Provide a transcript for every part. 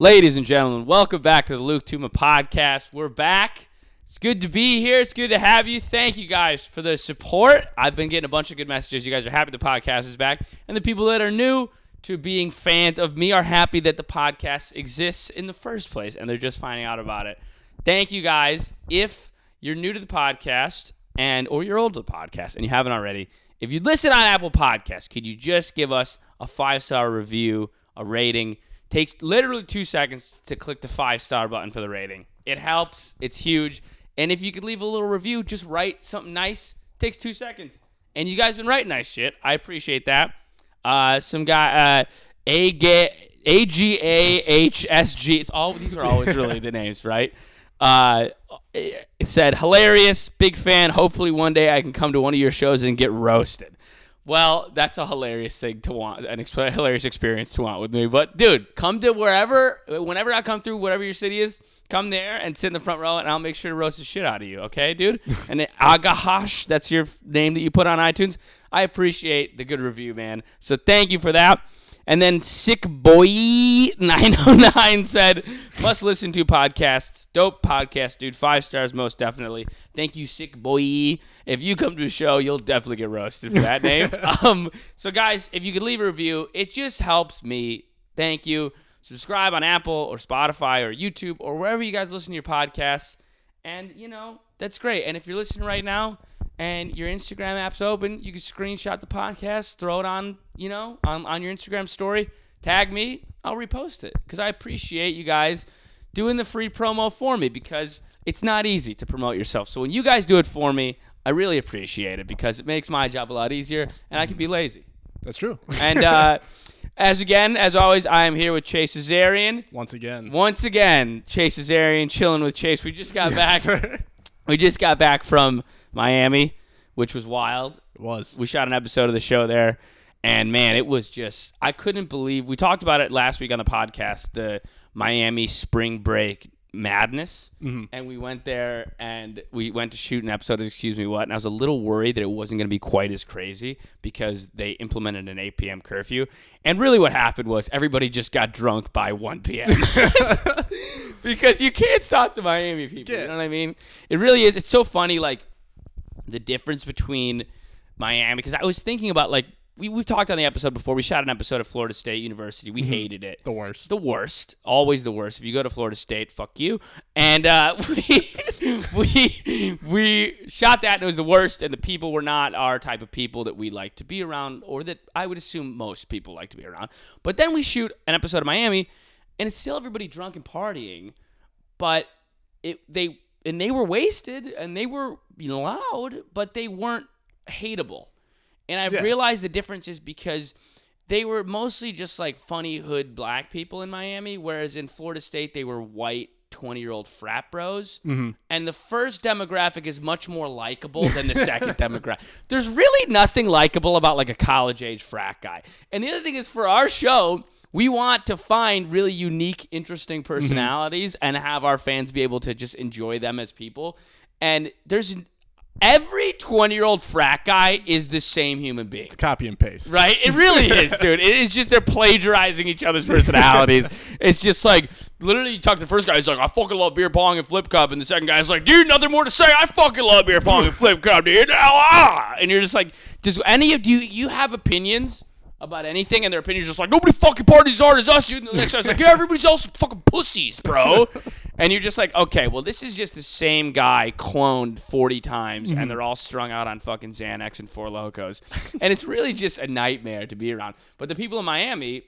Ladies and gentlemen, welcome back to the Luke Tuma podcast. We're back. It's good to be here. It's good to have you. Thank you guys for the support. I've been getting a bunch of good messages. You guys are happy the podcast is back. And the people that are new to being fans of me are happy that the podcast exists in the first place and they're just finding out about it. Thank you guys. If you're new to the podcast and or you're old to the podcast and you haven't already, if you listen on Apple Podcasts, could you just give us a five-star review, a rating? Takes literally two seconds to click the five star button for the rating. It helps. It's huge. And if you could leave a little review, just write something nice. Takes two seconds. And you guys been writing nice shit. I appreciate that. Uh, some guy, uh, A G A H S G. It's all these are always really the names, right? Uh, it said hilarious, big fan. Hopefully one day I can come to one of your shows and get roasted. Well, that's a hilarious thing to want, an hilarious experience to want with me. But dude, come to wherever, whenever I come through, whatever your city is, come there and sit in the front row, and I'll make sure to roast the shit out of you. Okay, dude? and then Agahash, that's your name that you put on iTunes. I appreciate the good review, man. So thank you for that. And then Sick Boy 909 said, must listen to podcasts. Dope podcast, dude. Five stars, most definitely. Thank you, Sick Boy. If you come to a show, you'll definitely get roasted for that name. um, so, guys, if you could leave a review, it just helps me. Thank you. Subscribe on Apple or Spotify or YouTube or wherever you guys listen to your podcasts. And, you know, that's great. And if you're listening right now, and your Instagram app's open, you can screenshot the podcast, throw it on, you know, on, on your Instagram story, tag me, I'll repost it because I appreciate you guys doing the free promo for me because it's not easy to promote yourself. So when you guys do it for me, I really appreciate it because it makes my job a lot easier and I can be lazy. That's true. And uh, as again, as always, I am here with Chase Azarian. Once again. Once again, Chase Azarian chilling with Chase. We just got Yes, back. sir. We just got back from Miami, which was wild. It was. We shot an episode of the show there, and man, it was just I couldn't believe we talked about it last week on the podcast, the Miami spring break madness. Mm-hmm. And we went there and we went to shoot an episode of Excuse Me What, and I was a little worried that it wasn't going to be quite as crazy because they implemented an 8 p.m. curfew. And really, what happened was everybody just got drunk by 1 p.m. because you can't stop the Miami people. You know what I mean? It really is. It's so funny, like the difference between Miami. Because I was thinking about like we we've talked on the episode before. We shot an episode of Florida State University. We hated it. The worst. The worst, always the worst. If you go to Florida State, fuck you. And uh, we we we shot that, and it was the worst. And the people were not our type of people that we like to be around, or that I would assume most people like to be around. But then we shoot an episode of Miami, and it's still everybody drunk and partying, but it they and they were wasted and they were loud, but they weren't hateable. And I've Yeah. realized the difference is because they were mostly just like funny hood black people in Miami, whereas in Florida State they were white 20 year old frat bros. Mm-hmm. And the first demographic is much more likable than the second demographic. There's really nothing likable about like a college age frat guy. And the other thing is for our show, we want to find really unique, interesting mm-hmm. personalities and have our fans be able to just enjoy them as people. And there's every 20 year old frat guy is the same human being. It's copy and paste. Right? It really is, dude. It is just they're plagiarizing each other's personalities. it's just like literally you talk to the first guy, he's like, I fucking love beer pong and flip cup, and the second guy's like, dude, nothing more to say. I fucking love beer pong and flip cup, dude. And you're just like, does any of you you have opinions? About anything, and their opinions just like nobody fucking parties hard as us. You, the next guy's like, yeah, everybody else is fucking pussies, bro. and you're just like, okay, well, this is just the same guy cloned 40 times, and mhm. they're all strung out on fucking Xanax and Four Locos, and it's really just a nightmare to be around. But the people in Miami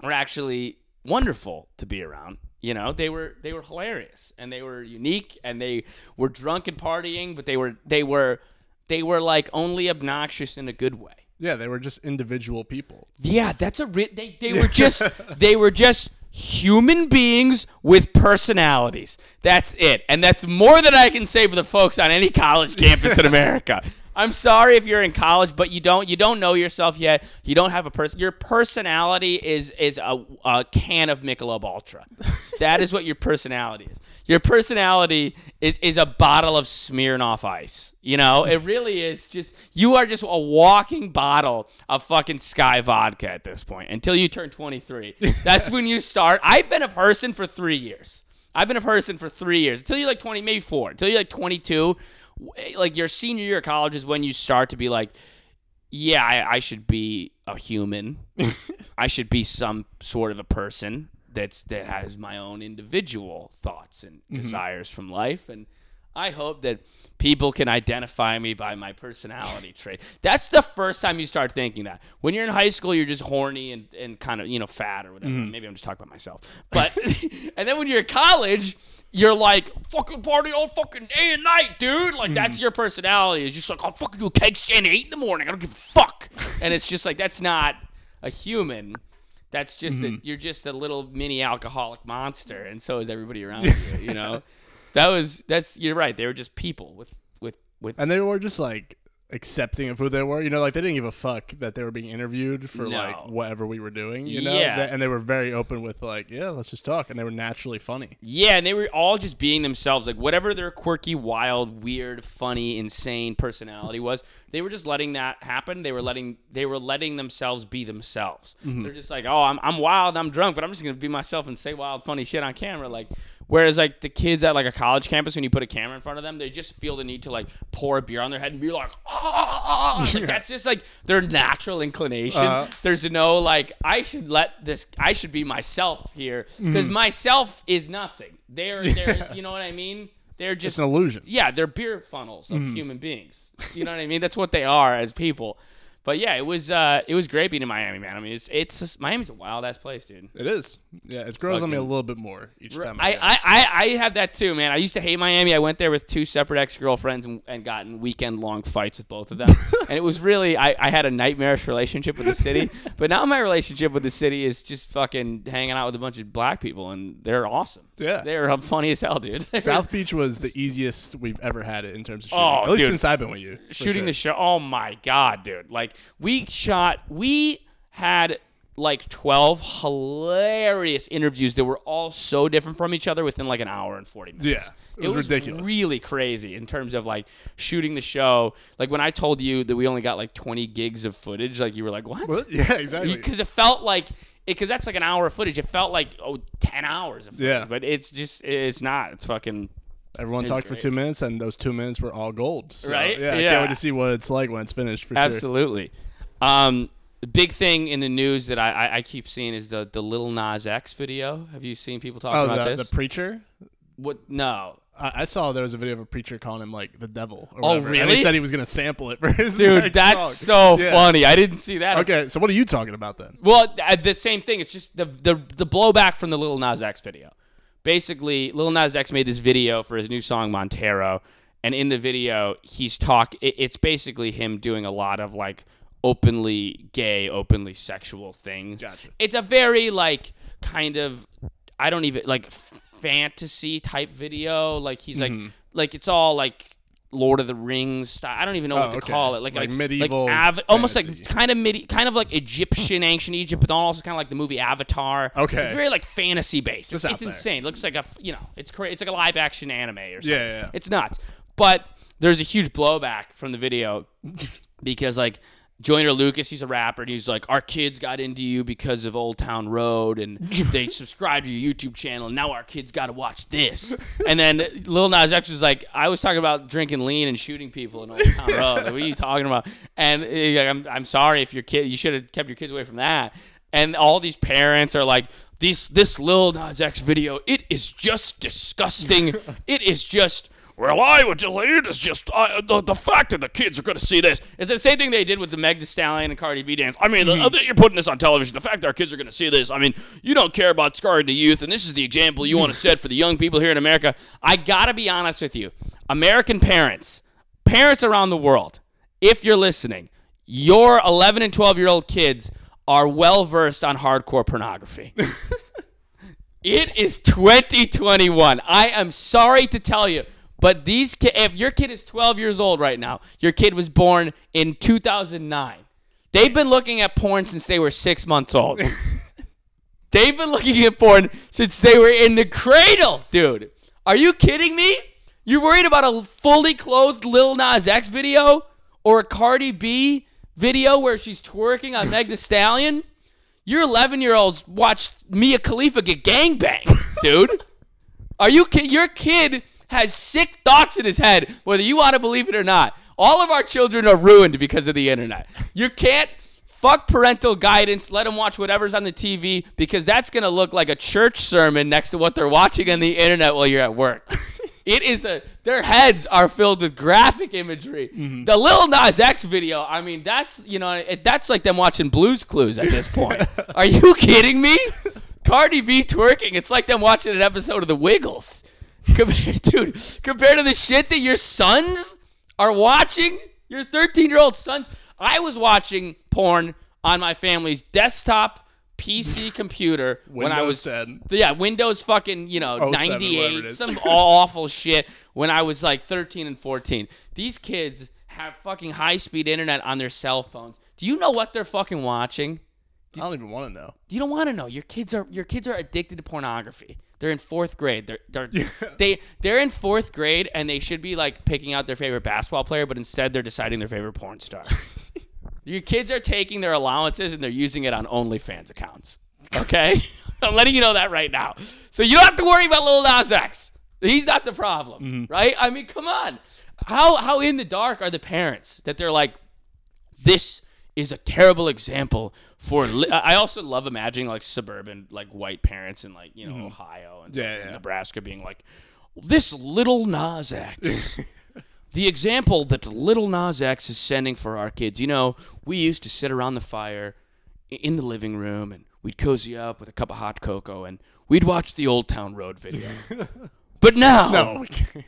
were actually wonderful to be around. You know, they were they were hilarious and they were unique and they were drunk and partying, but they were they were they were like only obnoxious in a good way. Yeah, they were just individual people. Yeah, that's a ri- they they were just they were just human beings with personalities. That's it. And that's more than I can say for the folks on any college campus in America. I'm sorry if you're in college, but you don't you don't know yourself yet. You don't have a person. Your personality is is a, a can of Michelob Ultra. that is what your personality is. Your personality is is a bottle of Smirnoff Ice. You know, it really is. Just you are just a walking bottle of fucking Skyy vodka at this point until you turn 23. That's when you start. I've been a person for three years. I've been a person for three years until you're like 20, maybe four. Until you're like 22, w- Eh, like your senior year of college is when you start to be like, yeah, I, I should be a human. I should be some sort of a person that's that has my own individual thoughts and mm-hmm. desires from life and I hope that people can identify me by my personality trait. That's the first time you start thinking that. When you're in high school, you're just horny and, and kind of, you know, fat or whatever. Mm-hmm. Maybe I'm just talking about myself. But, and then when you're in college, you're like, fucking party all fucking day and night, dude. Like, that's mm-hmm. your personality. It's just like, I'll fucking do a keg stand at 8 in the morning. I don't give a fuck. and it's just like, that's not a human. That's just a, mm-hmm. you're just a little mini alcoholic monster, and so is everybody around you. You know, that was that's you're right. They were just people with with with And they were just like accepting of who they were. You know, like they didn't give a fuck that they were being interviewed for No. like whatever we were doing. You know, Yeah. That- and they were very open with like, yeah, let's just talk. And they were naturally funny. Yeah, and they were all just being themselves. Like whatever their quirky, wild, weird, funny, insane personality was, they were just letting that happen. They were letting they were letting themselves be themselves. Mm-hmm. They're just like, oh, I'm I'm wild, I'm drunk, but I'm just gonna be myself and say wild, funny shit on camera. Like whereas like the kids at like a college campus, when you put a camera in front of them, they just feel the need to like pour a beer on their head and be like, oh, like, that's just like their natural inclination. Uh-huh. There's no like I should let this I should be myself here because mm. myself is nothing. They're they're you know what I mean? They're just It's an illusion. yeah, they're beer funnels of mm-hmm. human beings. You know what I mean? That's what they are as people. But yeah, it was uh it was great being in Miami, man. I mean, it's it's just, Miami's a wild ass place, dude. It is. Yeah, it grows on me a little bit more each time. I. I, I, I have that too, man. I used to hate Miami. I went there with two separate ex girlfriends and, and got in weekend long fights with both of them. and it was really, I, I had a nightmarish relationship with the city. but now my relationship with the city is just fucking hanging out with a bunch of black people, and they're awesome. Yeah. They're funny as hell, dude. South Beach was the easiest we've ever had it in terms of shooting. Oh, At least dude. since I've been with you. shooting sure. the show. Oh my god, dude! Like we shot, we had like twelve hilarious interviews that were all so different from each other within like an hour and forty minutes. Yeah, it was ridiculous. Really crazy in terms of like shooting the show. Like when I told you that we only got like twenty gigs of footage, like you were like, "What?" What? Yeah, exactly. Because it felt like. Because that's like an hour of footage. It felt like oh, 10 hours of footage. Yeah. But it's just, it's not. It's fucking. Everyone It's talked for two minutes, and those two minutes were all gold. So, Right? Yeah, I Yeah. can't wait to see what it's like when it's finished. For sure. Absolutely. Um, the big thing in the news that I, I, I keep seeing is the the Little Nas X video. Have you seen people talking Oh, about the, the preacher. what? No, I, I saw there was a video of a preacher calling him like the devil. Or Oh, whatever, And he said he was gonna sample it for his dude, that's song. so Yeah. funny. I didn't see that. Okay, so what are you talking about then? Well, uh, the same thing. It's just the the the blowback from the Little Nas X video. Basically, Lil Nas X made this video for his new song Montero, and in the video, he's talk. It, it's basically him doing a lot of like openly gay, openly sexual things. Gotcha. It's a very like kind of I don't even like fantasy type video. Like he's like mm-hmm. like it's all like. Lord of the Rings style. I don't even know Oh, what to okay. call it. Like Like like medieval like av- almost like kind of midi- kind of like Egyptian, ancient Egypt, but also kind of like the movie Avatar. Okay. it's very like fantasy based. It's, it's insane. It looks like a you know, it's crazy. it's like a live action anime or something. Yeah, yeah, yeah. It's nuts. But there's a huge blowback from the video because like Joyner Lucas, he's a rapper, and he's like, "Our kids got into you because of Old Town Road, and they subscribed to your YouTube channel. And now our kids got to watch this." and then Lil Nas X was like, "I was talking about drinking lean and shooting people in Old Town Road. Like, what are you talking about?" And he's like, "I'm, I'm sorry if your kid, you should have kept your kids away from that." And all these parents are like, "This this Lil Nas X video, it is just disgusting. it is just." Well, I would just, it is just uh, the, the fact that the kids are going to see this. It's the same thing they did with the Meg Thee Stallion and Cardi B dance. I mean, the, that you're putting this on television. The fact that our kids are going to see this. I mean, you don't care about scarring the youth, and this is the example you want to set for the young people here in America. I got to be honest with you. American parents, parents around the world, if you're listening, your 11 and 12 year old kids are well versed on hardcore pornography. It is 2021. I am sorry to tell you, but these ki- if your kid is 12 years old right now, your kid was born in 2009. They've been looking at porn since they were 6 months old. They've been looking at porn since they were in the cradle, dude. Are you kidding me? You're worried about a fully clothed Lil Nas X video or a Cardi B video where she's twerking on Meg Thee Stallion? Your 11 year olds watched Mia Khalifa get gangbanged, dude. Are you ki- your kid has sick thoughts in his head, whether you want to believe it or not. All of our children are ruined because of the internet. You can't fuck parental guidance. Let them watch whatever's on the TV because that's gonna look like a church sermon next to what they're watching on the internet while you're at work. It is a their heads are filled with graphic imagery. Mm-hmm. The Lil Nas X video, I mean, that's you know, it, that's like them watching Blues Clues at this point. are you kidding me? Cardi B twerking, it's like them watching an episode of The Wiggles. Compared, dude, compared to the shit that your sons are watching, your 13 year old sons. I was watching porn on my family's desktop PC computer when I was 10. yeah, Windows fucking, you know, 07, 98, some awful shit when I was like 13 and 14. These kids have fucking high speed internet on their cell phones. Do you know what they're fucking watching? I don't even want to know. You don't want to know. Your kids are your kids are addicted to pornography. They're in fourth grade. They're they're they they're in fourth grade and they should be like picking out their favorite basketball player, but instead they're deciding their favorite porn star. Your kids are taking their allowances and they're using it on OnlyFans accounts. Okay, I'm letting you know that right now. So you don't have to worry about Lil Nas X. He's not the problem, mm-hmm. right? I mean, come on. How how in the dark are the parents that they're like, this is a terrible example for. Li-. I also love imagining like suburban like white parents in like you know mm-hmm. Ohio and Yeah, yeah. Nebraska being like, this little Nas X. the example that little Nas X is sending for our kids. You know, we used to sit around the fire in the living room and we'd cozy up with a cup of hot cocoa and we'd watch the Old Town Road video. but now, No,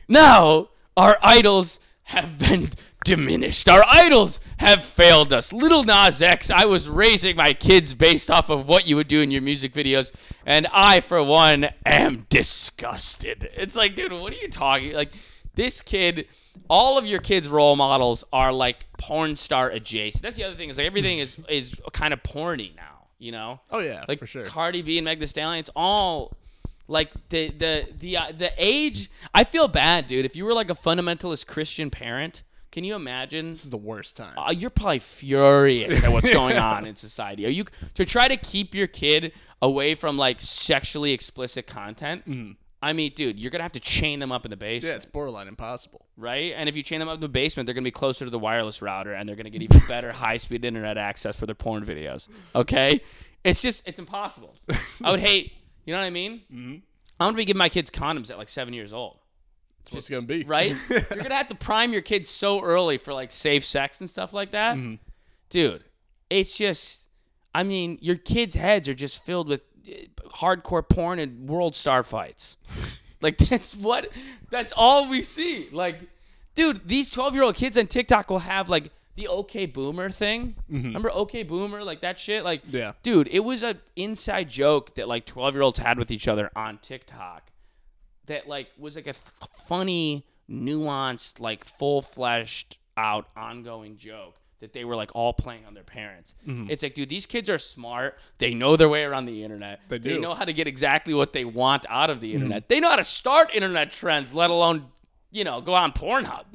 now our idols have been diminished. Our idols have failed us. Little Nas X, I was raising my kids based off of what you would do in your music videos, and I, for one, am disgusted. It's like, dude, what are you talking? Like, this kid, all of your kids' role models are like porn star adjacent. That's the other thing is like everything is is kind of porny now. You know, Oh yeah, like for sure. Cardi B and Meg Thee Stallion. It's all like the the the uh, the age. I feel bad, dude. If you were like a fundamentalist Christian parent, can you imagine? this is the worst time. Uh, you're probably furious at what's going on in society. Are you to try to keep your kid away from like sexually explicit content? I mean, dude, you're gonna have to chain them up in the basement. yeah, it's borderline impossible. right? And if you chain them up in the basement, they're gonna be closer to the wireless router, and they're gonna get even better high-speed internet access for their porn videos. Okay, it's just it's impossible. I would hate, you know what I mean? Mm-hmm. I'm gonna be giving my kids condoms at like seven years old That's what it's gonna be. right? You're gonna have to prime your kids so early for like safe sex and stuff like that, dude. It's just, I mean, your kids' heads are just filled with uh, hardcore porn and world star fights. like that's what, that's all we see. Like, dude, these 12 year old kids on TikTok will have like the OK Boomer thing. Mm-hmm. Remember OK Boomer, like that shit, like Yeah. dude, it was an inside joke that like 12 year olds had with each other on TikTok that like was like a th- funny, nuanced, like full fleshed out, ongoing joke that they were like all playing on their parents. Mm-hmm. It's like, dude, these kids are smart. They know their way around the internet. They do. They know how to get exactly what they want out of the mm-hmm. internet. They know how to start internet trends, let alone. You know, go on Pornhub.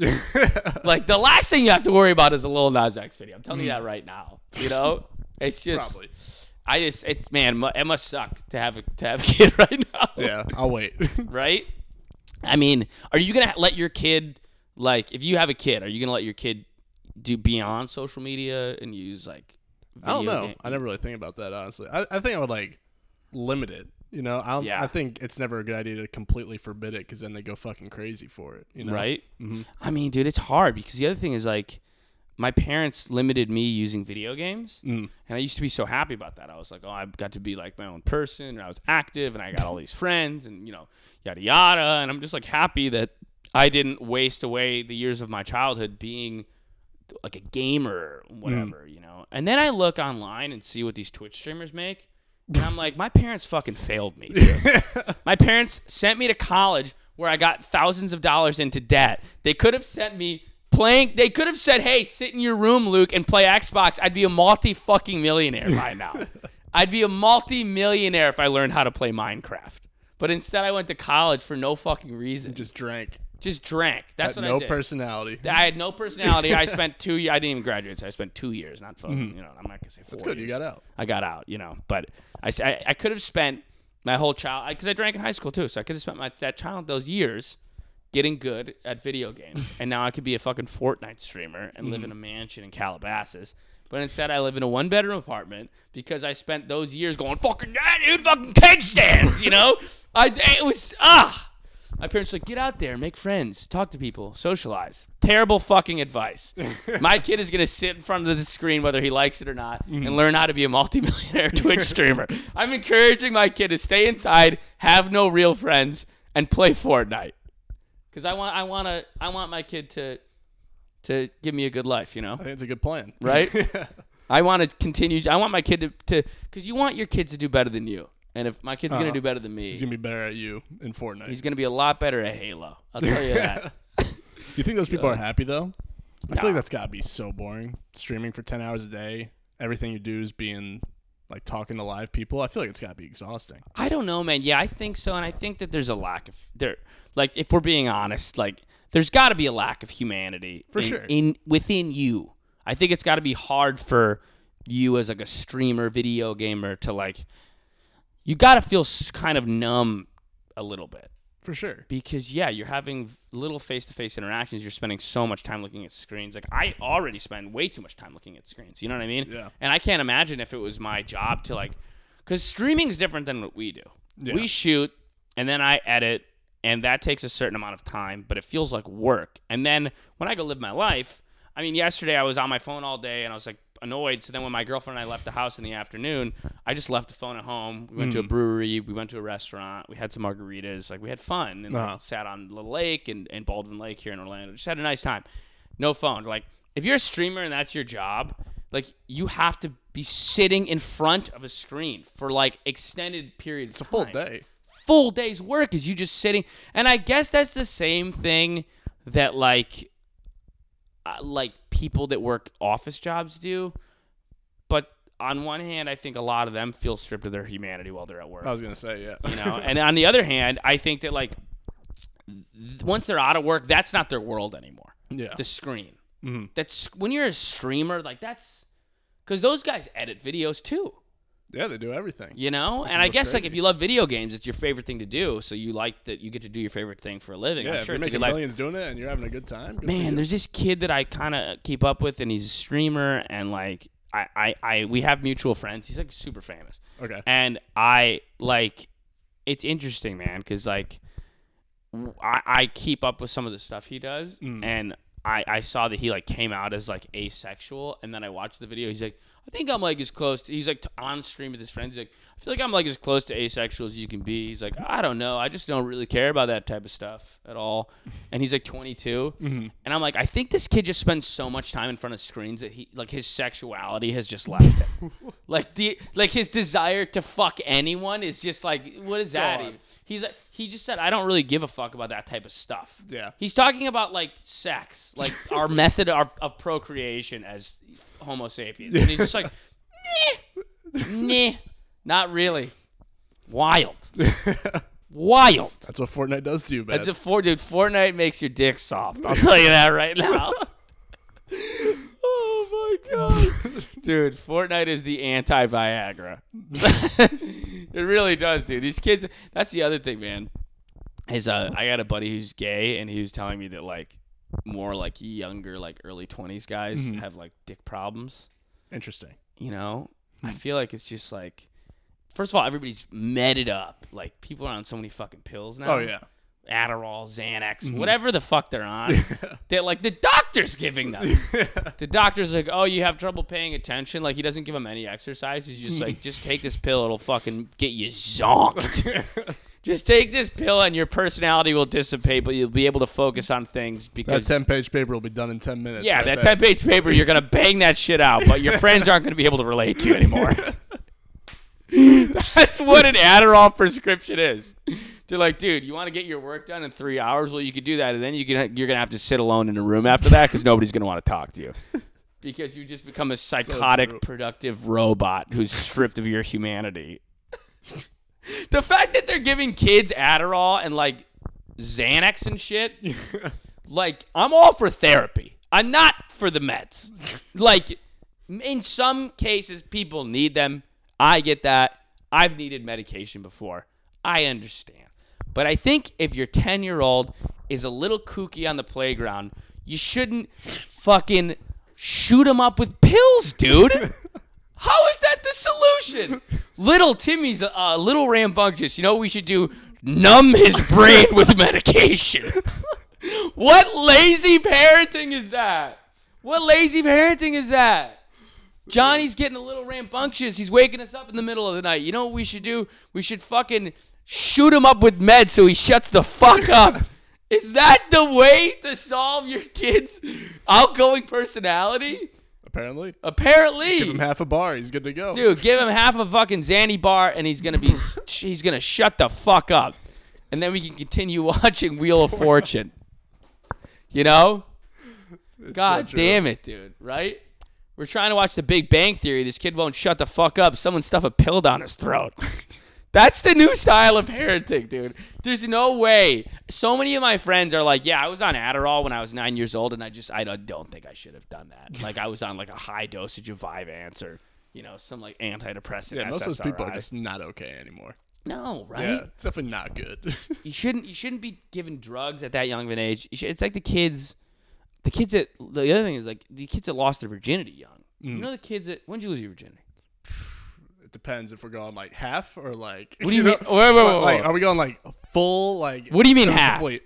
like the last thing you have to worry about is a little Nas X video. I'm telling you hmm. that right now. You know, it's just Probably. I just it's man, it must suck to have a to have a kid right now. Yeah, I'll wait. Right? I mean, are you gonna let your kid like if you have a kid, are you gonna let your kid do be on social media and use like? I don't know. game- I never really think about that honestly. I, I think I would like limit it. You know, I Yeah. I think it's never a good idea to completely forbid it because then they go fucking crazy for it. You know, Right? Mm-hmm. I mean, dude, it's hard because the other thing is like, my parents limited me using video games, Mm. and I used to be so happy about that. I was like, oh, I got to be like my own person, and I was active, and I got all these friends, and you know, yada yada, and I'm just like happy that I didn't waste away the years of my childhood being like a gamer, or whatever, you know. And then I look online and see what these Twitch streamers make. And I'm like, my parents fucking failed me. My parents sent me to college where I got thousands of dollars into debt. They could have sent me playing. They could have said, "Hey, sit in your room, Luke, and play Xbox." I'd be a multi fucking millionaire by now. I'd be a multi-millionaire if I learned how to play Minecraft. But instead, I went to college for no fucking reason. Just, Just drank. Just drank. That's Had what no I did. No personality. I had no personality. I spent two. I didn't even graduate. So I spent two years, not fucking. Mm-hmm. You know, I'm not gonna say four. That's good. years. You got out. I got out, you know. But I, I, I could have spent my whole child because I, drank in high school too. So I could have spent my that child those years getting good at video games, and now I could be a fucking Fortnite streamer and live in a mansion in Calabasas. But instead, I live in a one bedroom apartment because I spent those years going fucking yeah, dude, fucking keg stands. You know, I it was ah. My parents were like, get out there, make friends, talk to people, socialize. Terrible fucking advice. My kid is gonna sit in front of the screen whether he likes it or not and mm-hmm. learn how to be a multimillionaire Twitch streamer. I'm encouraging my kid to stay inside, have no real friends, and play Fortnite. Cause I want I wanna I want my kid to to give me a good life, you know? I think it's a good plan. Right? yeah. I want to continue I want my kid to, to cause you want your kids to do better than you. And if my kid's gonna Uh-huh. do better than me, He's gonna be better at you in Fortnite. he's gonna be a lot better at Halo. I'll tell you that. Do you think those people are happy though? I feel like that's gotta be so boring. Streaming for ten hours a day, everything you do is being like talking to live people. I feel like it's gotta be exhausting. I don't know, man. Yeah, I think so, and I think that there's a lack of there. Like, if we're being honest, like there's got to be a lack of humanity For in, sure. in within you. I think it's got to be hard for you as like a streamer, video gamer, to like. You got to feel kind of numb a little bit For sure. because yeah, you're having little face-to-face interactions. You're spending so much time looking at screens. Like I already spend way too much time looking at screens. You know what I mean? Yeah. And I can't imagine if it was my job to like, because streaming is different than what we do. Yeah. We shoot and then I edit, and that takes a certain amount of time, but it feels like work. And then when I go live my life, I mean, yesterday I was on my phone all day and I was like annoyed. So then when my girlfriend and I left the house in the afternoon, I just left the phone at home. We went to a brewery, we went to a restaurant, we had some margaritas, like we had fun and Uh-huh. sat on the lake and, and Baldwin Lake here in Orlando. Just had a nice time. No phone. Like if you're a streamer and that's your job, like you have to be sitting in front of a screen for like extended periods. It's a full day. Full day's work is you just sitting, and I guess that's the same thing that like, uh, like people that work office jobs do. But on one hand, I think a lot of them feel stripped of their humanity while they're at work I was gonna say, yeah. you know and on the other hand i think that like once they're out of work that's not their world anymore yeah. the screen Mhm. that's when you're a streamer like that's because those guys edit videos too Yeah, they do everything. you know and i guess like if you love video games it's your favorite thing to do so you like that you get to do your favorite thing for a living Yeah, i'm sure you're making good life millions doing it and you're having a good time. good man there's this kid that i kind of keep up with and he's a streamer and like I, I i we have mutual friends he's like super famous okay. and I like it's interesting, man, because like I, I keep up with some of the stuff he does, Mm. and I I saw that he like came out as like asexual, and then I watched the video. He's like, I think I'm like as close. To, he's like t- on stream with his friends. He's like, I feel like I'm like as close to asexual as you can be. He's like, I don't know, I just don't really care about that type of stuff at all. And he's like 22, Mhm. and I'm like, I think this kid just spends so much time in front of screens that he like his sexuality has just left him. like the like his desire to fuck anyone is just like what is that? Even? He's like he just said I don't really give a fuck about that type of stuff. Yeah. He's talking about like sex, like our method of, of procreation as Homo sapiens, and he's just like, nah, nah, not really. Wild, wild. That's what Fortnite does to you, man. That's a four, dude. Fortnite makes your dick soft. I'll tell you that right now. oh my god, dude! Fortnite is the anti-Viagra. it really does, dude. These kids. That's the other thing, man. Is uh, I got a buddy who's gay, and he was telling me that like more like younger, like early twenties guys Mhm. have like dick problems. Interesting. You know, I Hmm. feel like it's just like. First of all, everybody's meted up. Like people are on so many fucking pills now. Oh yeah. Adderall, Xanax, Mhm. whatever the fuck they're on. they're like the doctor's giving them. the doctor's like, "Oh, you have trouble paying attention." Like he doesn't give them any exercise. He's just like, "Just take this pill; it'll fucking get you zonked." just take this pill, and your personality will dissipate, but you'll be able to focus on things because that ten page paper will be done in ten minutes. yeah, right that ten-page paper, you're gonna bang that shit out, but your friends aren't gonna be able to relate to you anymore. That's what an Adderall prescription is. They're like, dude, you want to get your work done in three hours? Well, you could do that, and then you can you're gonna have to sit alone in a room after that because nobody's gonna want to talk to you. because you just become a psychotic, true. productive robot who's stripped of your humanity. The fact that they're giving kids Adderall and like Xanax and shit, like I'm all for therapy. I'm not for the meds. Like in some cases, people need them. I get that. I've needed medication before. I understand. But I think if your 10 year old is a little kooky on the playground, you shouldn't fucking shoot him up with pills, dude. How is that the solution? Little Timmy's a uh, little rambunctious. You know what we should do? Numb his brain with medication. what lazy parenting is that? What lazy parenting is that? Johnny's getting a little rambunctious. He's waking us up in the middle of the night. You know what we should do? We should fucking shoot him up with meds so he shuts the fuck up. Is that the way to solve your kid's outgoing personality? Apparently, Apparently. give him half a bar. He's good to go. Dude, give him half a fucking Zanny bar and he's gonna be he's gonna shut the fuck up. And then we can continue watching Wheel of Fortune. You know? It's God true. damn it, dude, right? We're trying to watch the Big Bang Theory. This kid won't shut the fuck up. Someone stuff a pill down his throat. That's the new style of parenting, dude. There's no way. So many of my friends are like, "Yeah, I was on Adderall when I was nine years old, and I just I don't, think I should have done that. Like I was on like a high dosage of Vyvanse or you know some like antidepressant. Yeah, most of those people are just not okay anymore. no, right? Yeah, it's definitely not good. You shouldn't you shouldn't be given drugs at that young of an age. Should, it's like the kids, the kids that the other thing is like the kids that lost their virginity young. Mm. You know the kids that when did you lose your virginity? It depends if we're going like half or like. What do you know, mean- wait, wait, wait, like, are we going like full like? What do you mean half? Complete?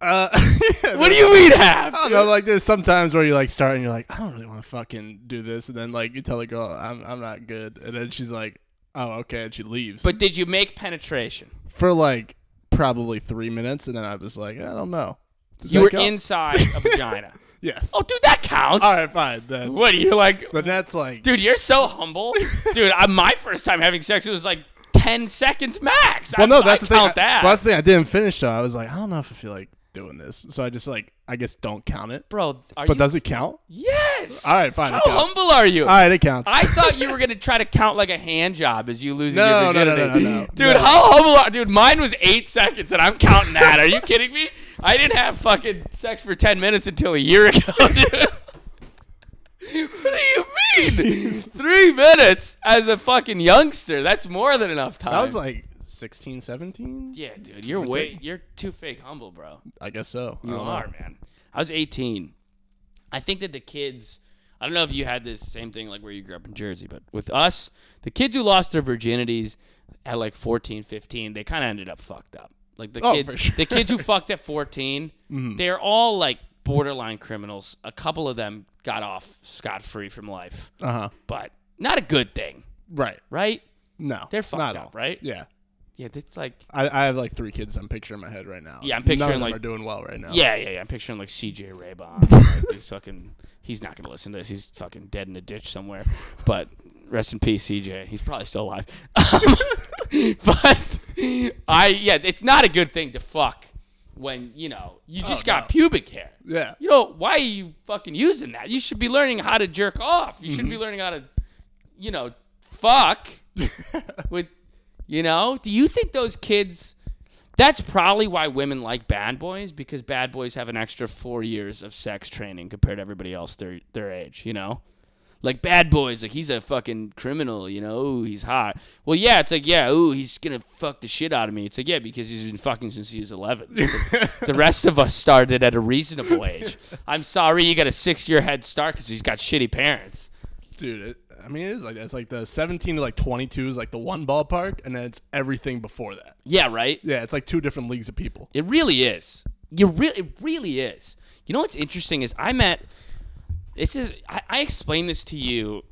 Uh, yeah, What do you mean half? I don't know. Like, there's sometimes where you like start and you're like, I don't really want to fucking do this, and then like you tell the girl, I'm I'm not good, and then she's like, Oh, okay, and she leaves. But did you make penetration? for like probably three minutes, and then I was like, I don't know. Does you were count? inside a vagina. Yes. Oh, dude, that counts. All right, fine. Then. What are you like? But that's like, Dude, you're so humble. Dude, I, my first time having sex was like 10 seconds max. Well, I, no, that's I the thing. count that. Well, that's the thing. I didn't finish, so I was like, I don't know if I feel like doing this. So I just like, I guess don't count it. Bro, are But you? does it count? yes. All right, fine. How humble are you? All right, it counts. I thought you were gonna try to count like a hand job as you losing No, your no, no, no, no, no. Dude, No. how humble are Dude, mine was eight seconds and I'm counting that. Are you kidding me? I didn't have fucking sex for 10 minutes until a year ago, dude. what do you mean? Three minutes as a fucking youngster. That's more than enough time. that was like 16, 17? yeah, dude, you're way, you're too fake humble, bro. I guess so. You know. are, man. I was 18. I think that the kids, I don't know if you had this same thing like where you grew up in Jersey, but with us, the kids who lost their virginities at like 14, 15, they kind of ended up fucked up. Like the Oh, kid, sure. the kids who fucked at 14, Mhm. they're all like borderline criminals. A couple of them got off scot free from life, Uh huh. but not a good thing, Right. right? No. They're fucked not up, all. right? Yeah. Yeah, it's like I, I have like three kids I'm picturing in my head right now. Yeah, I'm None picturing, of them like- are doing well right now. Yeah, yeah, yeah. I'm picturing like CJ Raybon. like, he's fucking. He's not gonna listen to this. He's fucking dead in a ditch somewhere. But rest in peace, CJ. He's probably still alive. But I, yeah, it's not a good thing to fuck when you know you just Oh, got no. pubic hair. Yeah. You know why are you fucking using that? You should be learning how to jerk off. You Mm-hmm. should be learning how to, you know, fuck with, you know. Do you think those kids? That's probably why women like bad boys because bad boys have an extra four years of sex training compared to everybody else their their age. You know, like bad boys, like he's a fucking criminal. You know, ooh, he's hot. Well, yeah, it's like yeah, ooh, he's gonna fuck the shit out of me. It's like yeah, because he's been fucking since he was eleven. the rest of us started at a reasonable age. I'm sorry you got a six year head start because he's got shitty parents. Dude, it, I mean, it is like that. It's like the 17 to like 22 is like the one ballpark, and then it's everything before that. Yeah, right. Yeah, it's like two different leagues of people. It really is. You really, it really is. You know what's interesting is I met. This is I, I explained this to you,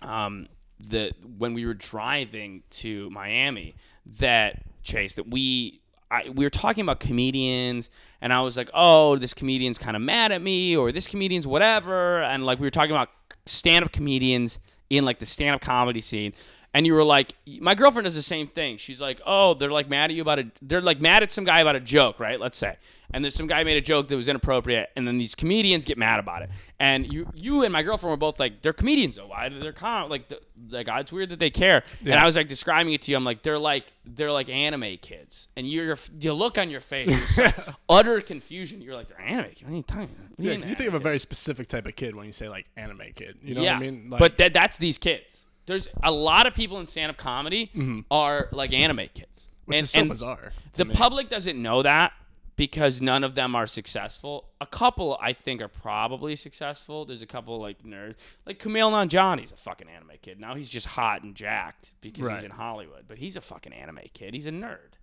um, the when we were driving to Miami that Chase that we I, we were talking about comedians and I was like, oh, this comedian's kind of mad at me or this comedian's whatever, and like we were talking about stand up comedians in like the stand up comedy scene. And you were like, my girlfriend does the same thing. She's like, oh, they're like mad at you about a, they're like mad at some guy about a joke, right? Let's say, and there's some guy made a joke that was inappropriate, and then these comedians get mad about it, and you, you and my girlfriend were both like, they're comedians though. Why they're kind of like, the, like uh, it's weird that they care. And I was like describing it to you. I'm like, they're like, they're like anime kids, and you're, you look on your face, like utter confusion. You're like, they're anime. kids? What are you talking? Yeah, you think of a very specific type of kid when you say like anime kid. You know yeah, what I mean? Like, but that, that's these kids. There's a lot of people in stand-up comedy are like anime kids, Mm-hmm. which and, is so bizarre. the me. public doesn't know that because none of them are successful. A couple, I think, are probably successful. There's a couple like nerds, like Kumail Nanjiani's a fucking anime kid. Now he's just hot and jacked because Right. he's in Hollywood, but he's a fucking anime kid. He's a nerd.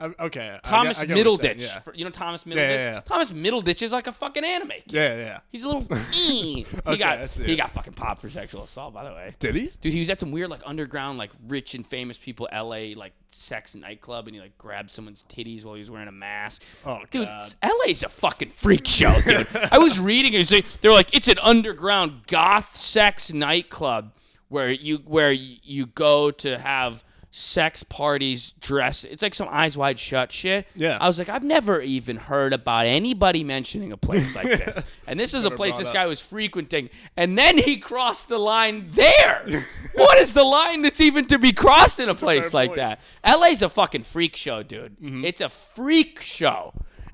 I, okay. Thomas I get you're Middleditch, Yeah. for- you know Thomas Middleditch. Yeah, yeah, yeah. Thomas Middleditch is like a fucking anime kid. yeah, yeah. He's a little. he Okay, got he got fucking popped for sexual assault, by the way. Did he? Dude, he was at some weird like underground like rich and famous people LA like sex nightclub and he like grabbed someone's titties while he was wearing a mask. Oh, Dude, God. LA's a fucking freak show, dude. I was reading it. They're like, it's an underground goth sex nightclub where you where you go to have sex parties dress. It's like some eyes wide shut shit. Yeah. I was like, I've never even heard about anybody mentioning a place like this. And this is a place this up. guy was frequenting. And then he crossed the line there. what is the line that's even to be crossed in a place like point. that? LA's a fucking freak show, dude. Mm-hmm. It's a freak show.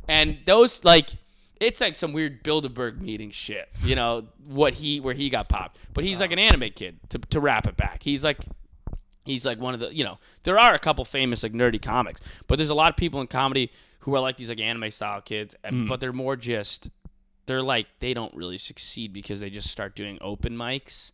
And those like it's like some weird Bilderberg meeting shit, you know, what he where he got popped. But he's like an anime kid to to wrap it back. He's like he's like one of the you know, there are a couple famous like nerdy comics, but there's a lot of people in comedy who are like these like anime style kids, and, but they're more just they're like they don't really succeed because they just start doing open mics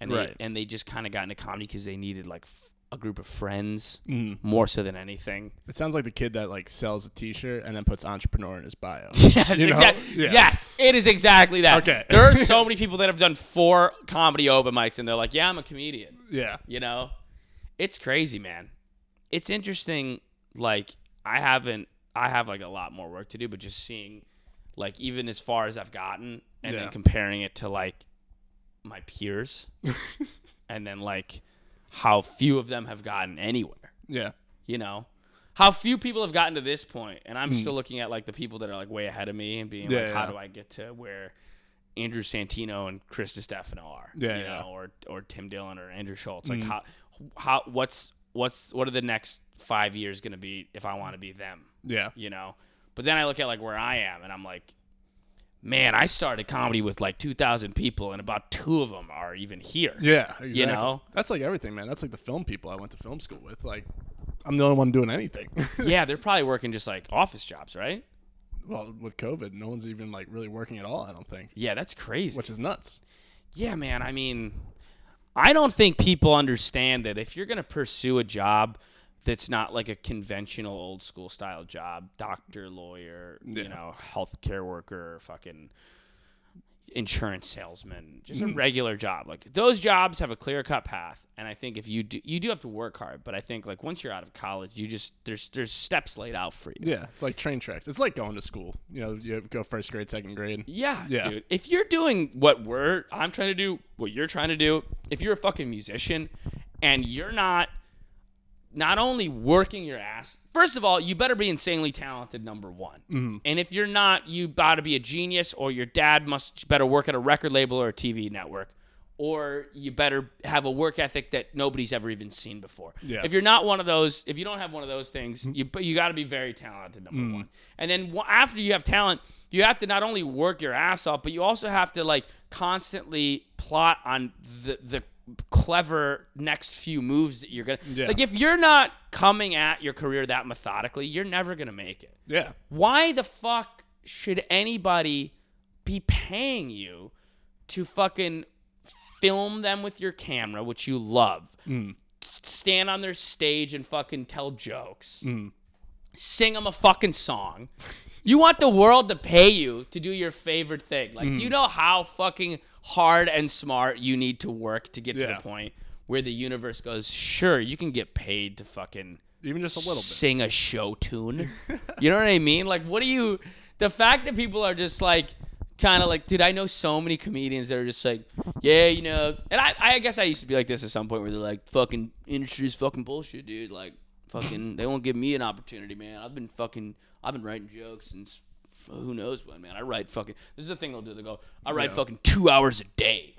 and they Right. and they just kind of got into comedy because they needed like f- a group of friends Mhm. more so than anything. It sounds like the kid that like sells a T-shirt and then puts entrepreneur in his bio. Yes, You know? exact- Yeah. yes, it is exactly that. Okay. there are so many people that have done four comedy open mics and they're like, "Yeah, I'm a comedian." Yeah. You know, it's crazy, man. It's interesting. Like I haven't, I have like a lot more work to do, but just seeing, like, even as far as I've gotten, and then comparing it to like my peers, and then like how few of them have gotten anywhere. Yeah. You know, how few people have gotten to this point, and I'm still looking at like the people that are like way ahead of me and being Hmm. Yeah, like, how do I get to where Andrew Santino and Chris Stefano are? Yeah, you yeah. Hmm. know, or or Tim Dillon or Andrew Schulz. Like how how what's what's what are the next five years gonna be if I want to be them? Yeah. You know, but then I look at like where I am, and I'm like. Man, I started comedy with like 2,000 people, and about two of them are even here. Yeah. Exactly. You know? That's like everything, man. That's like the film people I went to film school with. Like, I'm the only one doing anything. Yeah, they're probably working just like office jobs, right? well, with COVID, no one's even like really working at all. I don't think, Yeah, that's crazy. which is nuts. Yeah, man. I mean, I don't think people understand that if you're going to pursue a job that's not like a conventional old school style job, doctor, lawyer, you Yeah. know, healthcare worker, fucking insurance salesman, just Mm-hmm. a regular job. Like those jobs have a clear cut path, and I think if you do, you do have to work hard. But I think like once you're out of college, you just there's there's steps laid out for you. Yeah, it's like train tracks. It's like going to school. You know, you go first grade, second grade. Yeah, Yeah. dude. If you're doing what we're I'm trying to do, what you're trying to do, if you're a fucking musician and you're not not only working your ass, first of all, you better be insanely talented, number one. Mm-hmm. And if you're not, you got to be a genius, or your dad must better work at a record label or a TV network, or you better have a work ethic that nobody's ever even seen before. Yeah. If you're not one of those, if you don't have one of those things, you but you got to be very talented, number one. And then after you have talent, you have to not only work your ass off, but you also have to like constantly plot on the the clever next few moves that you're gonna Yeah. like if you're not coming at your career that methodically you're never gonna make it Yeah, why the fuck should anybody be paying you to fucking film them with your camera, which you love, Mm. stand on their stage and fucking tell jokes, Mm. sing them a fucking song? You want the world to pay you to do your favorite thing. Like, do you know how fucking hard and smart you need to work to get to the point where the universe goes, sure, you can get paid to fucking even just a little bit. sing a show tune. you know what I mean? Like, what do you? The fact that people are just like kind of like, dude, I know so many comedians that are just like, yeah, you know, and I, I guess I used to be like this at some point where they're like, fucking industry's fucking bullshit, dude. Like, fucking, they won't give me an opportunity, man. I've been fucking, I've been writing jokes since who knows when, man. I write fucking. This is the thing they'll do. They go, I write Yeah. fucking two hours a day.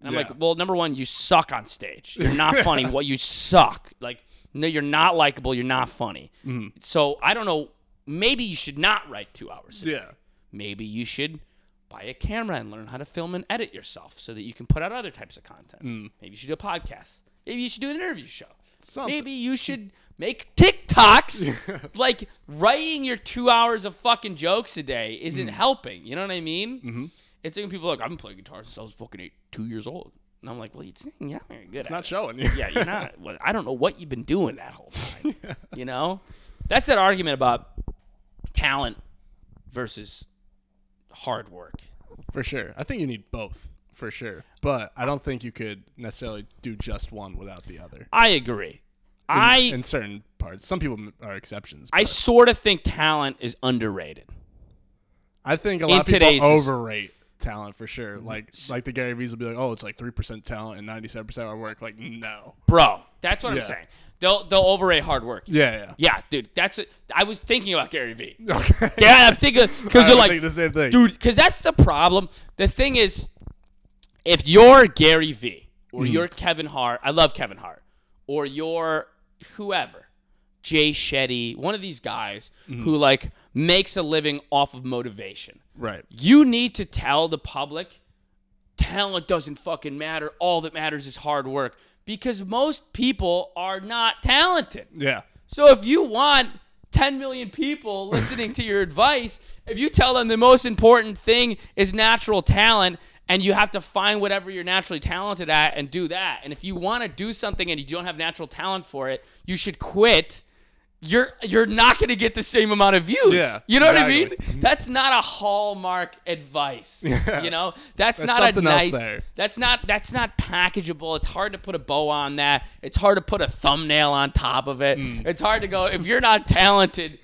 And I'm Yeah. like, well, number one, you suck on stage. You're not funny. what you suck. Like, no, you're not likable. You're not funny. Mm-hmm. So I don't know. Maybe you should not write two hours. a day. Yeah. Maybe you should buy a camera and learn how to film and edit yourself so that you can put out other types of content. Maybe you should do a podcast. Maybe you should do an interview show. Something. Maybe you should make TikToks. like writing your two hours of fucking jokes a day isn't helping. You know what I mean? Mm-hmm. It's like people are like, I've been playing guitar since I was fucking eight, two years old. And I'm like, well, it's yeah, very good. It's not it. showing. Yeah, you're not. Well, I don't know what you've been doing that whole time. You know, that's that argument about talent versus hard work. For sure. I think you need both. For sure. But I don't think you could necessarily do just one without the other. I agree. In, I in certain parts. Some people are exceptions. I sort of think talent is underrated. I think a lot of people overrate talent for sure. Mm-hmm. Like like the Gary Vee's will be like, oh, it's like three percent talent and ninety seven percent hard work. Like no. Bro, that's what I'm saying. They'll they'll overrate hard work. Yeah, Yeah, yeah, dude, that's it. I was thinking about Gary Vee. yeah. Okay. Yeah, I'm thinking because they're like, think the same thing. dude, because that's the problem. The thing is, if you're Gary Vee or Mm-hmm. you're Kevin Hart, I love Kevin Hart, or you're whoever, Jay Shetty, one of these guys Mm-hmm. who like makes a living off of motivation. Right. You need to tell the public talent doesn't fucking matter. All that matters is hard work because most people are not talented. Yeah. So if you want 10 million people listening to your advice, if you tell them the most important thing is natural talent and you have to find whatever you're naturally talented at and do that. And if you want to do something and you don't have natural talent for it, you should quit. You're you're not going to get the same amount of views. Yeah, you know what I mean? That's not a hallmark advice. Yeah. You know, that's, There's not a nice. That's not that's not packageable. It's hard to put a bow on that. It's hard to put a thumbnail on top of it. Mm. It's hard to go if you're not talented.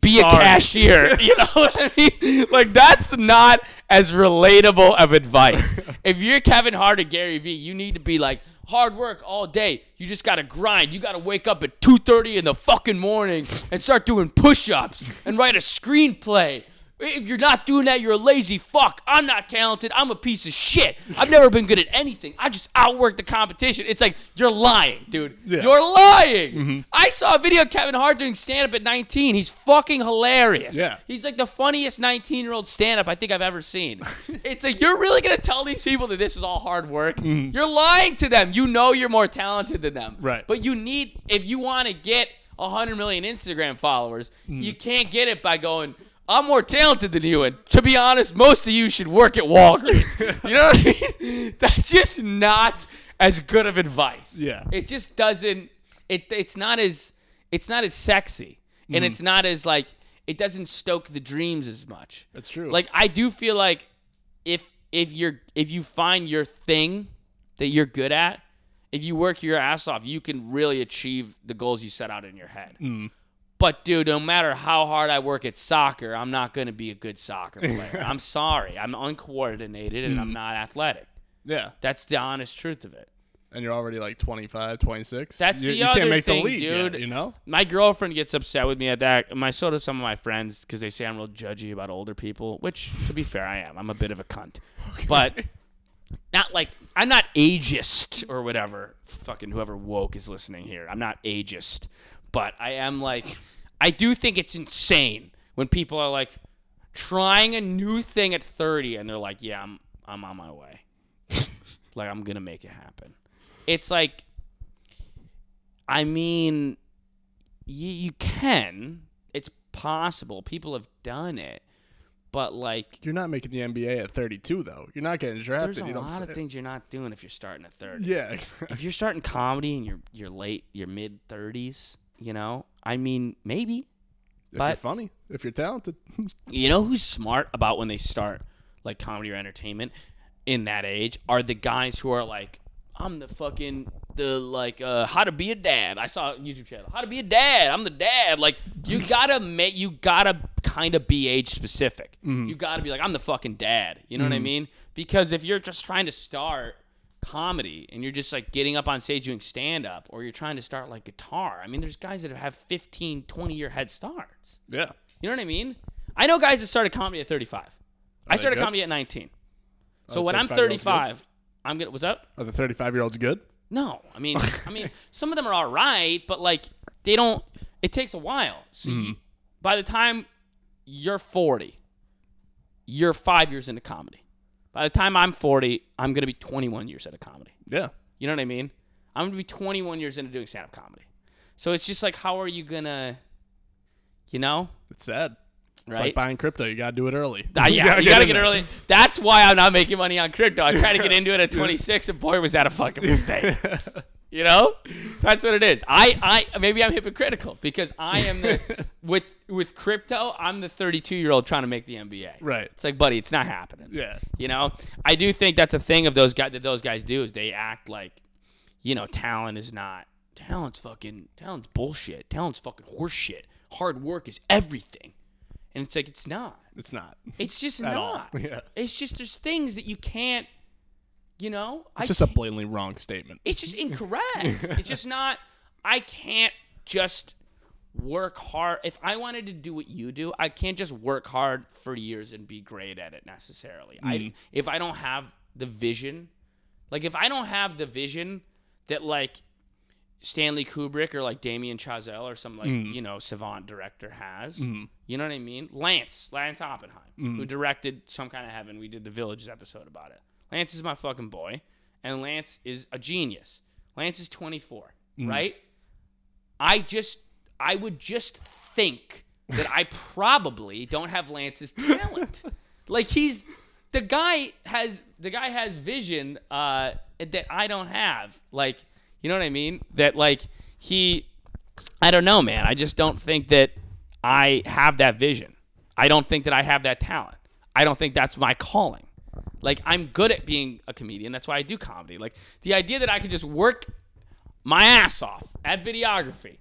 Be a cashier. You know what I mean? Like that's not as relatable of advice. if you're Kevin Hart or Gary Vee, you need to be like hard work all day. You just gotta grind. You gotta wake up at 2:30 in the fucking morning and start doing push-ups and write a screenplay. If you're not doing that, you're a lazy fuck. I'm not talented. I'm a piece of shit. I've never been good at anything. I just outwork the competition. It's like you're lying, dude. Yeah. Mm-hmm. You're lying. I saw a video of Kevin Hart doing stand up at 19. He's fucking hilarious. Yeah. He's like the funniest 19 year old stand up I think I've ever seen. it's like, you're really going to tell these people that this was all hard work? You're lying to them. You know you're more talented than them. Mm-hmm. Right. But you need, if you want to get 100 million Instagram followers, Mm. you can't get it by going, I'm more talented than you. And to be honest, most of you should work at Walgreens. you know what I mean? That's just not as good of advice. Yeah. It just doesn't it it's not as it's not as sexy. And it's not as like it doesn't stoke the dreams as much. That's true. Like I do feel like if if you're if you find your thing that you're good at, if you work your ass off, you can really achieve the goals you set out in your head. Mm. But dude, no matter how hard I work at soccer, I'm not going to be a good soccer player. I'm sorry. I'm uncoordinated and Mm. I'm not athletic. yeah. That's the honest truth of it. And you're already like 25, 26. That's you, the you other can't make thing, the league yet, dude. you know? My girlfriend gets upset with me at that. My so do some of my friends because they say I'm real judgy about older people. Which, to be fair, I am. I'm a bit of a cunt, okay. but not like I'm not ageist or whatever. Fucking whoever woke is listening here. I'm not ageist, but I am like I do think it's insane when people are like trying a new thing at 30 and they're like, "Yeah, I'm I'm on my way. like I'm gonna make it happen." It's like I mean, you, you can. It's possible. People have done it. But, like, You're not making the NBA at 32, though. You're not getting drafted. there's a lot of things you're not doing if you're starting at 30. Yeah. exactly. If you're starting comedy and you're you're late, you're mid 30s, you know? I mean, maybe. if you're funny, if you're talented. You know who's smart about when they start like comedy or entertainment in that age are the guys who are like, I'm the fucking the like uh how to be a dad. I saw a YouTube channel. How to be a dad. I'm the dad. Like you gotta make you gotta kind of be age specific. You got to be like, I'm the fucking dad. You know what I mean? Because if you're just trying to start comedy and you're just like getting up on stage doing stand up or you're trying to start like guitar, I mean, there's guys that have 15, 20 year head starts. Yeah. You know what I mean? I know guys that started comedy at 35. I started good? comedy at 19. So oh, when I'm 35-year-olds good? I'm gonna. What's up? Are the 35 year olds good? No, I mean, I mean, some of them are all right, but like they don't. It takes a while. So you, mm-hmm. by the time you're 40, you're five years into comedy. By the time I'm 40, I'm gonna be 21 years into comedy. Yeah. You know what I mean? I'm gonna be 21 years into doing stand-up comedy. So it's just like, how are you gonna, you know, It's sad. It's right? like buying crypto. You gotta do it early. Ah, yeah, you gotta in get early. That's why I'm not making money on crypto. I tried to get into it at 26, and boy, was that a fucking mistake. You know, that's what it is. I, I maybe I'm hypocritical because I am the with with crypto. I'm the 32 year old trying to make the NBA. Right. It's like, buddy, it's not happening. Yeah. You know, I do think that's a thing of those guys that those guys do is they act like, you know, talent is not talent's fucking talent's bullshit. Talent's fucking horseshit. Hard work is everything, and it's like it's not. It's not. It's just At all. not. Yeah. It's just there's things that you can't, you know. I It's just a blatantly wrong statement. it's just incorrect. it's just not. I can't just work hard. If I wanted to do what you do, I can't just work hard for years and be great at it necessarily. I mm. if I don't have the vision, like if I don't have the vision that like Stanley Kubrick or like Damien Chazelle or some like mm. you know savant director has. Mm. You know what I mean? Lance, Lance Oppenheim, who directed Some Kind of Heaven. We did the Villages episode about it. Lance is my fucking boy, and Lance is a genius. Lance is 24, right? I just, I would just think that I probably don't have Lance's talent. like he's, the guy has, the guy has vision uh, that I don't have. Like, you know what I mean? That like he, I don't know, man. I just don't think that I have that vision. I don't think that I have that talent. I don't think that's my calling. Like I'm good at being a comedian. That's why I do comedy. Like the idea that I could just work my ass off at videography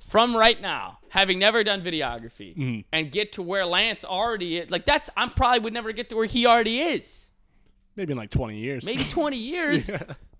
from right now, having never done videography, mm-hmm. and get to where Lance already is. Like that's I'm probably would never get to where he already is. Maybe in like 20 years. Maybe 20 years.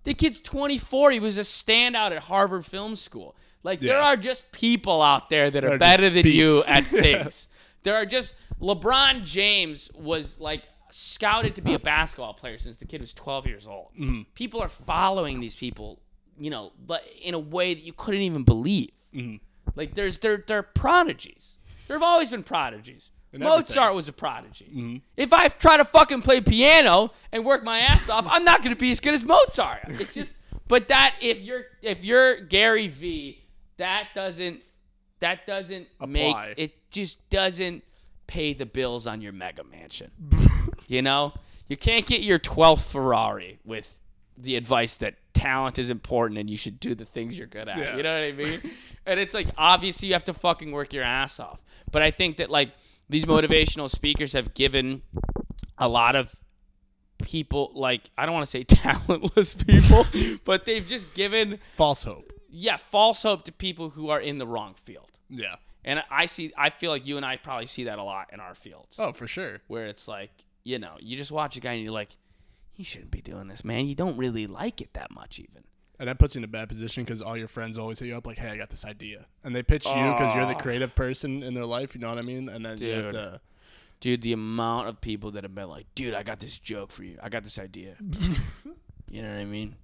The kid's 24. He was a standout at Harvard Film School. Like there are just people out there that are are better than you at things. There are just LeBron James was like scouted to be a basketball player since the kid was 12 years old. Mm-hmm. People are following these people, you know, but in a way that you couldn't even believe. Mm-hmm. Like there's they're they're prodigies. There have always been prodigies. Mm-hmm. Mozart was a prodigy. If I try to fucking play piano and work my ass off, I'm not gonna be as good as Mozart. It's just, but that if you're if you're Gary Vee, that doesn't that doesn't make Apply. it just doesn't pay the bills on your mega mansion. you know, you can't get your 12th Ferrari with the advice that talent is important and you should do the things you're good at. Yeah. You know what I mean? and it's like obviously you have to fucking work your ass off. But I think that like these motivational speakers have given a lot of people like I don't want to say talentless people, but they've just given False hope. yeah, false hope to people who are in the wrong field. Yeah. And I see I feel like you and I probably see that a lot in our fields. Oh, for sure. Where it's like, you know, you just watch a guy and you're like, he shouldn't be doing this, man. You don't really like it that much even. And that puts you in a bad position because all your friends always hit you up like, "Hey, I got this idea," and they pitch you because you're the creative person in their life. You know what I mean? And then you have Dude. to. Dude, the amount of people that have been like, dude, I got this joke for you. I got this idea. you know what I mean?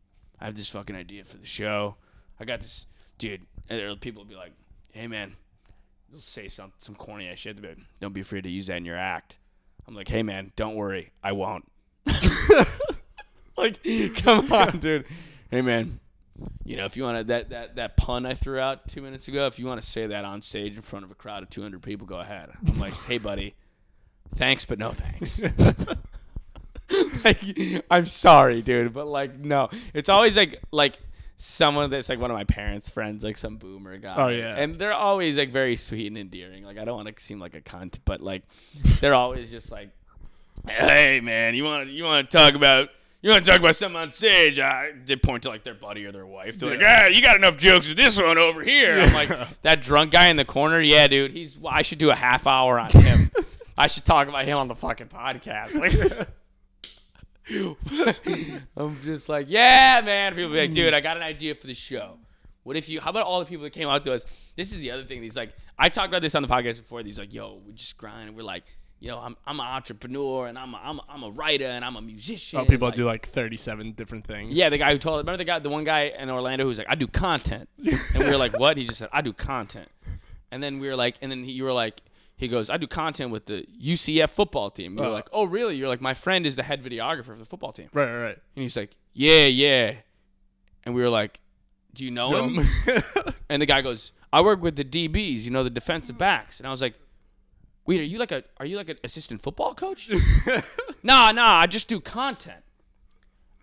I have this fucking idea for the show. I got this, dude. And there are people will be like, hey man, they'll say some some corny ass shit. They'll be like, don't be afraid to use that in your act. I'm like, hey man, don't worry, I won't. like, come on, dude. Hey man, you know if you want to that that that pun I threw out two minutes ago, if you want to say that on stage in front of a crowd of 200 people, go ahead. I'm like, hey buddy, thanks but no thanks. like, I'm sorry, dude, but like no, it's always like like someone that's like one of my parents' friends, like some boomer guy. Oh, yeah. and they're always like very sweet and endearing. Like I don't want to seem like a cunt, but like they're always just like, hey man, you want to you want to talk about. You want to talk about something on stage? I, they point to like their buddy or their wife. They're like, "Ah, you got enough jokes with this one over here." I'm like, that drunk guy in the corner. Yeah, dude, he's. I should do a half hour on him. I should talk about him on the fucking podcast. Like, I'm just like, yeah, man. People be like, dude, I got an idea for the show. What if you? How about all the people that came out to us? This is the other thing. He's like, I talked about this on the podcast before. He's like, yo, we just grind. We're like, you know, I'm I'm an entrepreneur and I'm a, I'm a, I'm a writer and I'm a musician. Oh, people like, do like 37 different things. Yeah, the guy who told remember the guy, the one guy in Orlando who's like, I do content, and we were like, what? He just said, I do content, and then we were like, and then he, you were like, he goes, I do content with the UCF football team. Were Uh. like, oh really? You're like, my friend is the head videographer for the football team, Right, right, right. and he's like, yeah, yeah, and we were like, do you know him? And the guy goes, I work with the DBs, you know, the defensive backs, and I was like. Wait, are you like a are you like an assistant football coach? nah, nah, I just do content.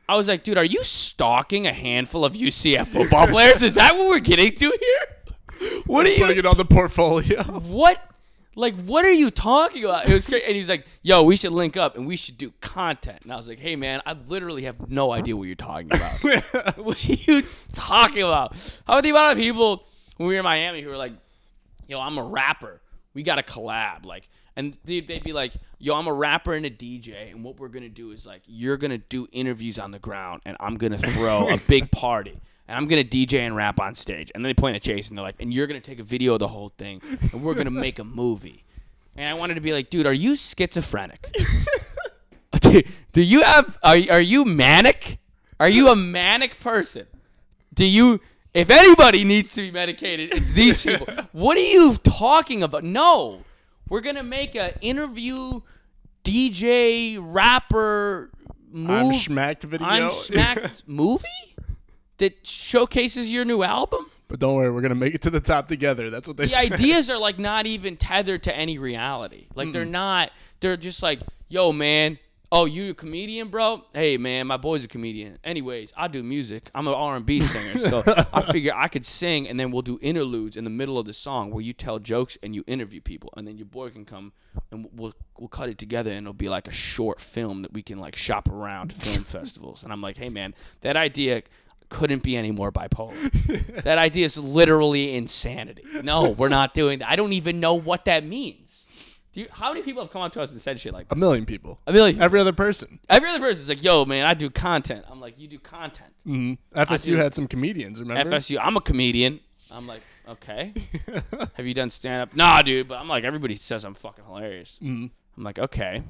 I was like, dude, are you stalking a handful of UCF football players? Is that what we're getting to here? What are you Putting it on the portfolio. What? Like, what are you talking about? It was great. And he's like, yo, we should link up and we should do content. And I was like, hey, man, I literally have no idea what you're talking about. what are you talking about? How about the amount of people when we were in Miami who were like, yo, I'm a rapper. We got to collab. Like, and they'd, they'd be like, yo, I'm a rapper and a DJ. And what we're going to do is like, you're going to do interviews on the ground and I'm going to throw a big party. And I'm going to DJ and rap on stage. And then they point at Chase and they're like, and you're going to take a video of the whole thing and we're going to make a movie. And I wanted to be like, dude, are you schizophrenic? do, do you have, are, are you manic? Are you a manic person? Do you, if anybody needs to be medicated, it's these people. What are you talking about? No, we're gonna make a interview, DJ, rapper, move, I'm Shmacked video. I'm smacked movie that showcases your new album. but don't worry, we're gonna make it to the top together. That's what they The say. ideas are like not even tethered to any reality. Like they're not. They're just like, yo, man. Oh, you a comedian, bro? Hey, man, my boy's a comedian. Anyways, I do music. I'm an R&B singer, so I figure I could sing, and then we'll do interludes in the middle of the song where you tell jokes and you interview people, and then your boy can come and we'll we'll cut it together, and it'll be like a short film that we can like shop around film festivals. And I'm like, hey, man, that idea couldn't be any more bipolar. that idea is literally insanity. No, we're not doing that. I don't even know what that means. Do you, how many people have come up to us and said shit like A million people. a million? Every other person. Every other person is like, "Yo, man, I do content." I'm like, "You do content." hmm FSU do- had some comedians. Remember? FSU. I'm a comedian. I'm like, okay. Have you done stand up? Nah, dude. But I'm like, everybody says I'm fucking hilarious. Mhm. I'm like, okay.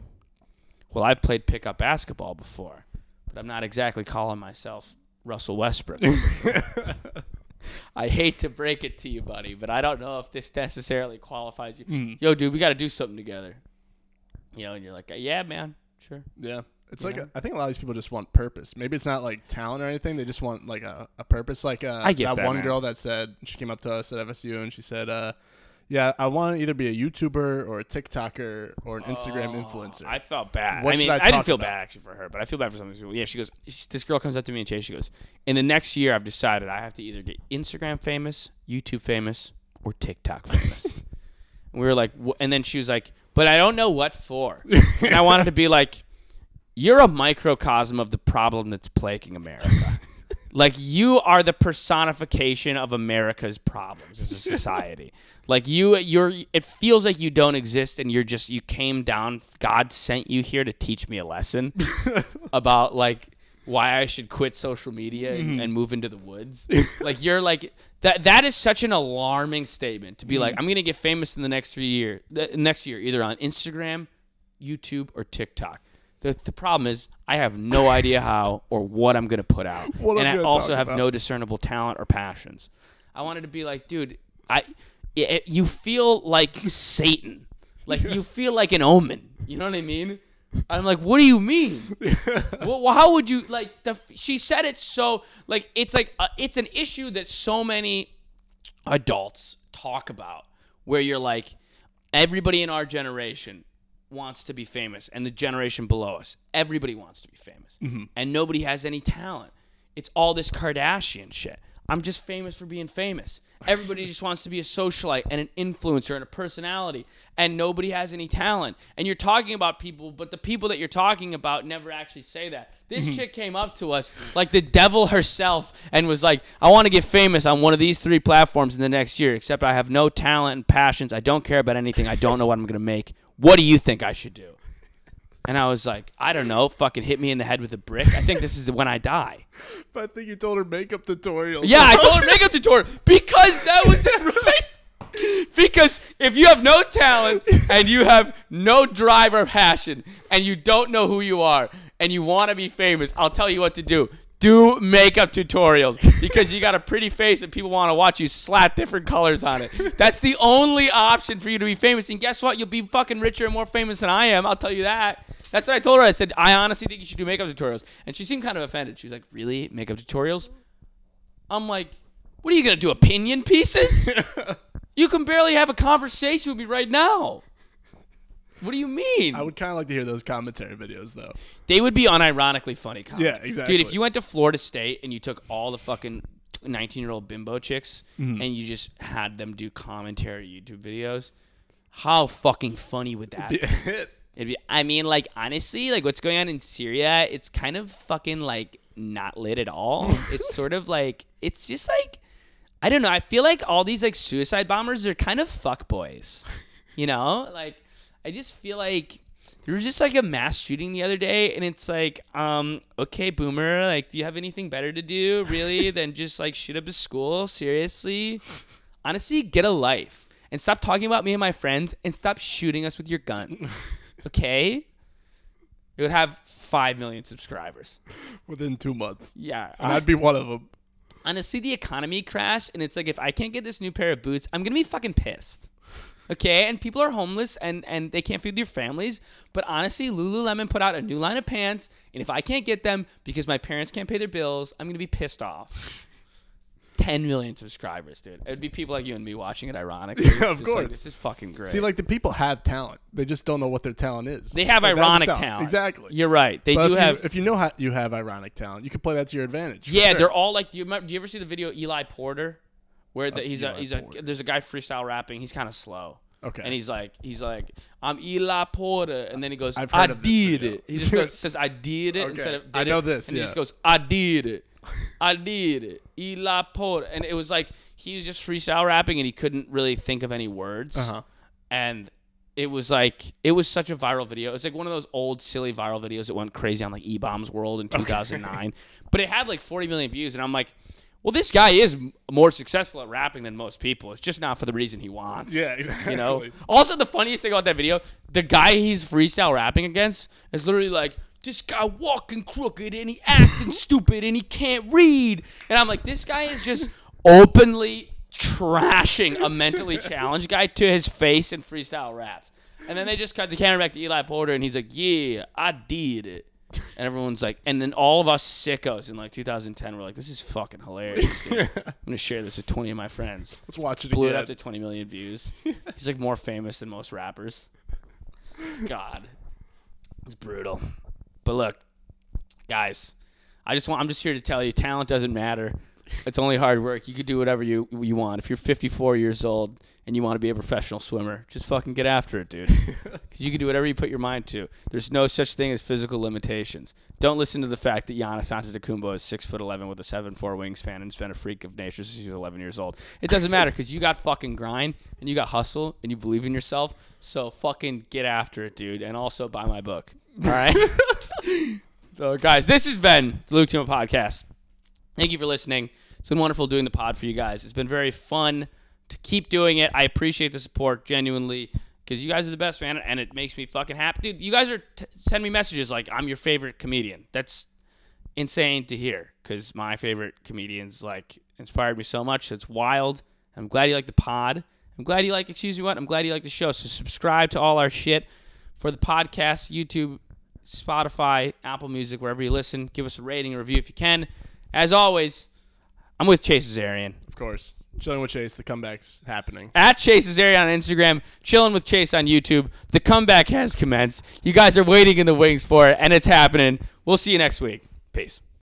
Well, I've played pickup basketball before, but I'm not exactly calling myself Russell Westbrook. I hate to break it to you, buddy, but I don't know if this necessarily qualifies you. Mhm. Yo, dude, we got to do something together. You know, and you're like, yeah, man, sure. Yeah. It's You like know? I think a lot of these people just want purpose. Maybe it's not like talent or anything. They just want like a, a purpose. Like uh, I get that, one man. girl that said she came up to us at FSU and she said, uh, "Yeah, I want to either be a YouTuber or a TikToker or an Instagram Oh, influencer." I felt bad. What I mean, I I, didn't feel about? bad actually for her, but I feel bad for some people. Yeah, she goes. This girl comes up to me and Chase. She goes, "In the next year, I've decided I have to either get Instagram famous, YouTube famous, or TikTok famous." and we were like, wh- and then she was like, "But I don't know what for." and I wanted to be like, "You're a microcosm of the problem that's plaguing America." like you are the personification of America's problems as a society. like you you're it feels like you don't exist and you're just you came down God sent you here to teach me a lesson about like why I should quit social media and, mm-hmm. and move into the woods. like you're like that that is such an alarming statement to be like mm-hmm. I'm going to get famous in the next 3 year next year either on Instagram, YouTube or TikTok. The, the problem is I have no idea how or what I'm going to put out. What and I also have about. no discernible talent or passions. I wanted to be like, dude, I it, you feel like Satan. Like you feel like an omen. You know what I mean? I'm like, what do you mean? well, how would you like the? She said it so like it's like uh, it's an issue that so many adults talk about, where you're like, everybody in our generation wants to be famous, and the generation below us, everybody wants to be famous, mm-hmm. and nobody has any talent. It's all this Kardashian shit. I'm just famous for being famous. Everybody just wants to be a socialite and an influencer and a personality, and nobody has any talent. And you're talking about people, but the people that you're talking about never actually say that. This mm-hmm. chick came up to us like the devil herself and was like, I want to get famous on one of these three platforms in the next year, except I have no talent and passions. I don't care about anything. I don't know what I'm going to make. What do you think I should do? And I was like, I don't know. Fucking hit me in the head with a brick. I think this is when I die. But I think you told her makeup tutorials. Yeah, I told her makeup tutorial because that was it, right. Because if you have no talent and you have no drive or passion and you don't know who you are and you want to be famous, I'll tell you what to do. Do makeup tutorials because you got a pretty face and people want to watch you slap different colors on it. That's the only option for you to be famous. And guess what? You'll be fucking richer and more famous than I am. I'll tell you that. That's what I told her. I said, I honestly think you should do makeup tutorials. And she seemed kind of offended. She was like, Really? Makeup tutorials? I'm like, What are you going to do? Opinion pieces? you can barely have a conversation with me right now. What do you mean? I would kind of like to hear those commentary videos though. They would be unironically funny comments. Yeah, exactly. Dude, if you went to Florida State and you took all the fucking 19 year old bimbo chicks Mm-hmm. and you just had them do commentary YouTube videos, how fucking funny would that be? It'd be, I mean, like, honestly, like, what's going on in Syria, it's kind of fucking, like, not lit at all. it's sort of like, it's just like, I don't know. I feel like all these, like, suicide bombers are kind of fuck boys. You know? Like, I just feel like there was just, like, a mass shooting the other day, and it's like, um, okay, boomer, like, do you have anything better to do, really, than just, like, shoot up a school? Seriously? Honestly, get a life. And stop talking about me and my friends, and stop shooting us with your guns. Okay? It would have 5 million subscribers. Within two months, Yeah. and I'd be one of them. honestly, the economy crashed, and it's like if I can't get this new pair of boots, I'm gonna be fucking pissed. Okay, and people are homeless and and they can't feed their families. But honestly, Lululemon put out a new line of pants, and if I can't get them because my parents can't pay their bills, I'm gonna be pissed off. 10 million subscribers, dude. It'd be people like you and me watching it, ironically. Yeah, of Just like, course. this is fucking great. See, like the people have talent, they just don't know what their talent is. they have Like, ironic talent. Exactly. You're right. They But do if have. You, if you know how you have ironic talent, you can play that to your advantage. Yeah, sure. they're all like. Do you remember? Do you ever see the video Eli Porter, where the, he's a he's a there's a guy freestyle rapping. He's kind of slow. Okay. And he's like he's like I'm Eli Porter, and then he goes I've I did it. He just goes says I did it Okay. instead of I know it, this, And he just goes I did it. I did it. Eli Porter, and it was like he was just freestyle rapping, and he couldn't really think of any words Uh-huh. and it was like it was such a viral video. It was like one of those old silly viral videos that went crazy on like E Bombs World in 2009. But it had like 40 million views, and I'm like, well, this guy is more successful at rapping than most people. It's just not for the reason he wants. Yeah, exactly. You know. Also, the funniest thing about that video, the guy he's freestyle rapping against is literally like. This guy walking crooked and he acting stupid and he can't read. And I'm like, this guy is just openly trashing a mentally challenged guy to his face in freestyle raps. And then they just cut the camera back to Eli Porter and he's like, Yeah, I did it. And everyone's like, and then all of us sickos in like 2010 were like, This is fucking hilarious. Dude. I'm gonna share this with 20 of my friends. Let's watch it Blew it again. up to 20 million views. He's like more famous than most rappers. God, it's brutal. But look, guys, I just want I'm just here to tell you, talent doesn't matter. It's only hard work. You could do whatever you you want. If you're 54 years old and you want to be a professional swimmer, just fucking get after it, dude. Because you can do whatever you put your mind to. There's no such thing as physical limitations. Don't listen to the fact that Giannis Antetokounmpo is six foot eleven with a seven four wingspan and has been a freak of nature since he was 11 years old. It doesn't matter because you got fucking grind and you got hustle and you believe in yourself. So fucking get after it, dude. And also buy my book. All right. so guys, this has been the Luke Tuma podcast. Thank you for listening. It's been wonderful doing the pod for you guys. It's been very fun to keep doing it. I appreciate the support genuinely because you guys are the best, man, and it makes me fucking happy. Dude, you guys are t- sending me messages like I'm your favorite comedian. That's insane to hear because my favorite comedians like inspired me so much. It's wild. I'm glad you like the pod. I'm glad you like. Excuse me, what? I'm glad you like the show. So subscribe to all our shit for the podcast, YouTube, Spotify, Apple Music, wherever you listen. Give us a rating, a review if you can. As always, I'm with Chase Azarian. Of course. Chilling with Chase, the comeback's happening. At Chase Azarian on Instagram, chilling with Chase on YouTube. The comeback has commenced. You guys are waiting in the wings for it, and it's happening. We'll see you next week. Peace.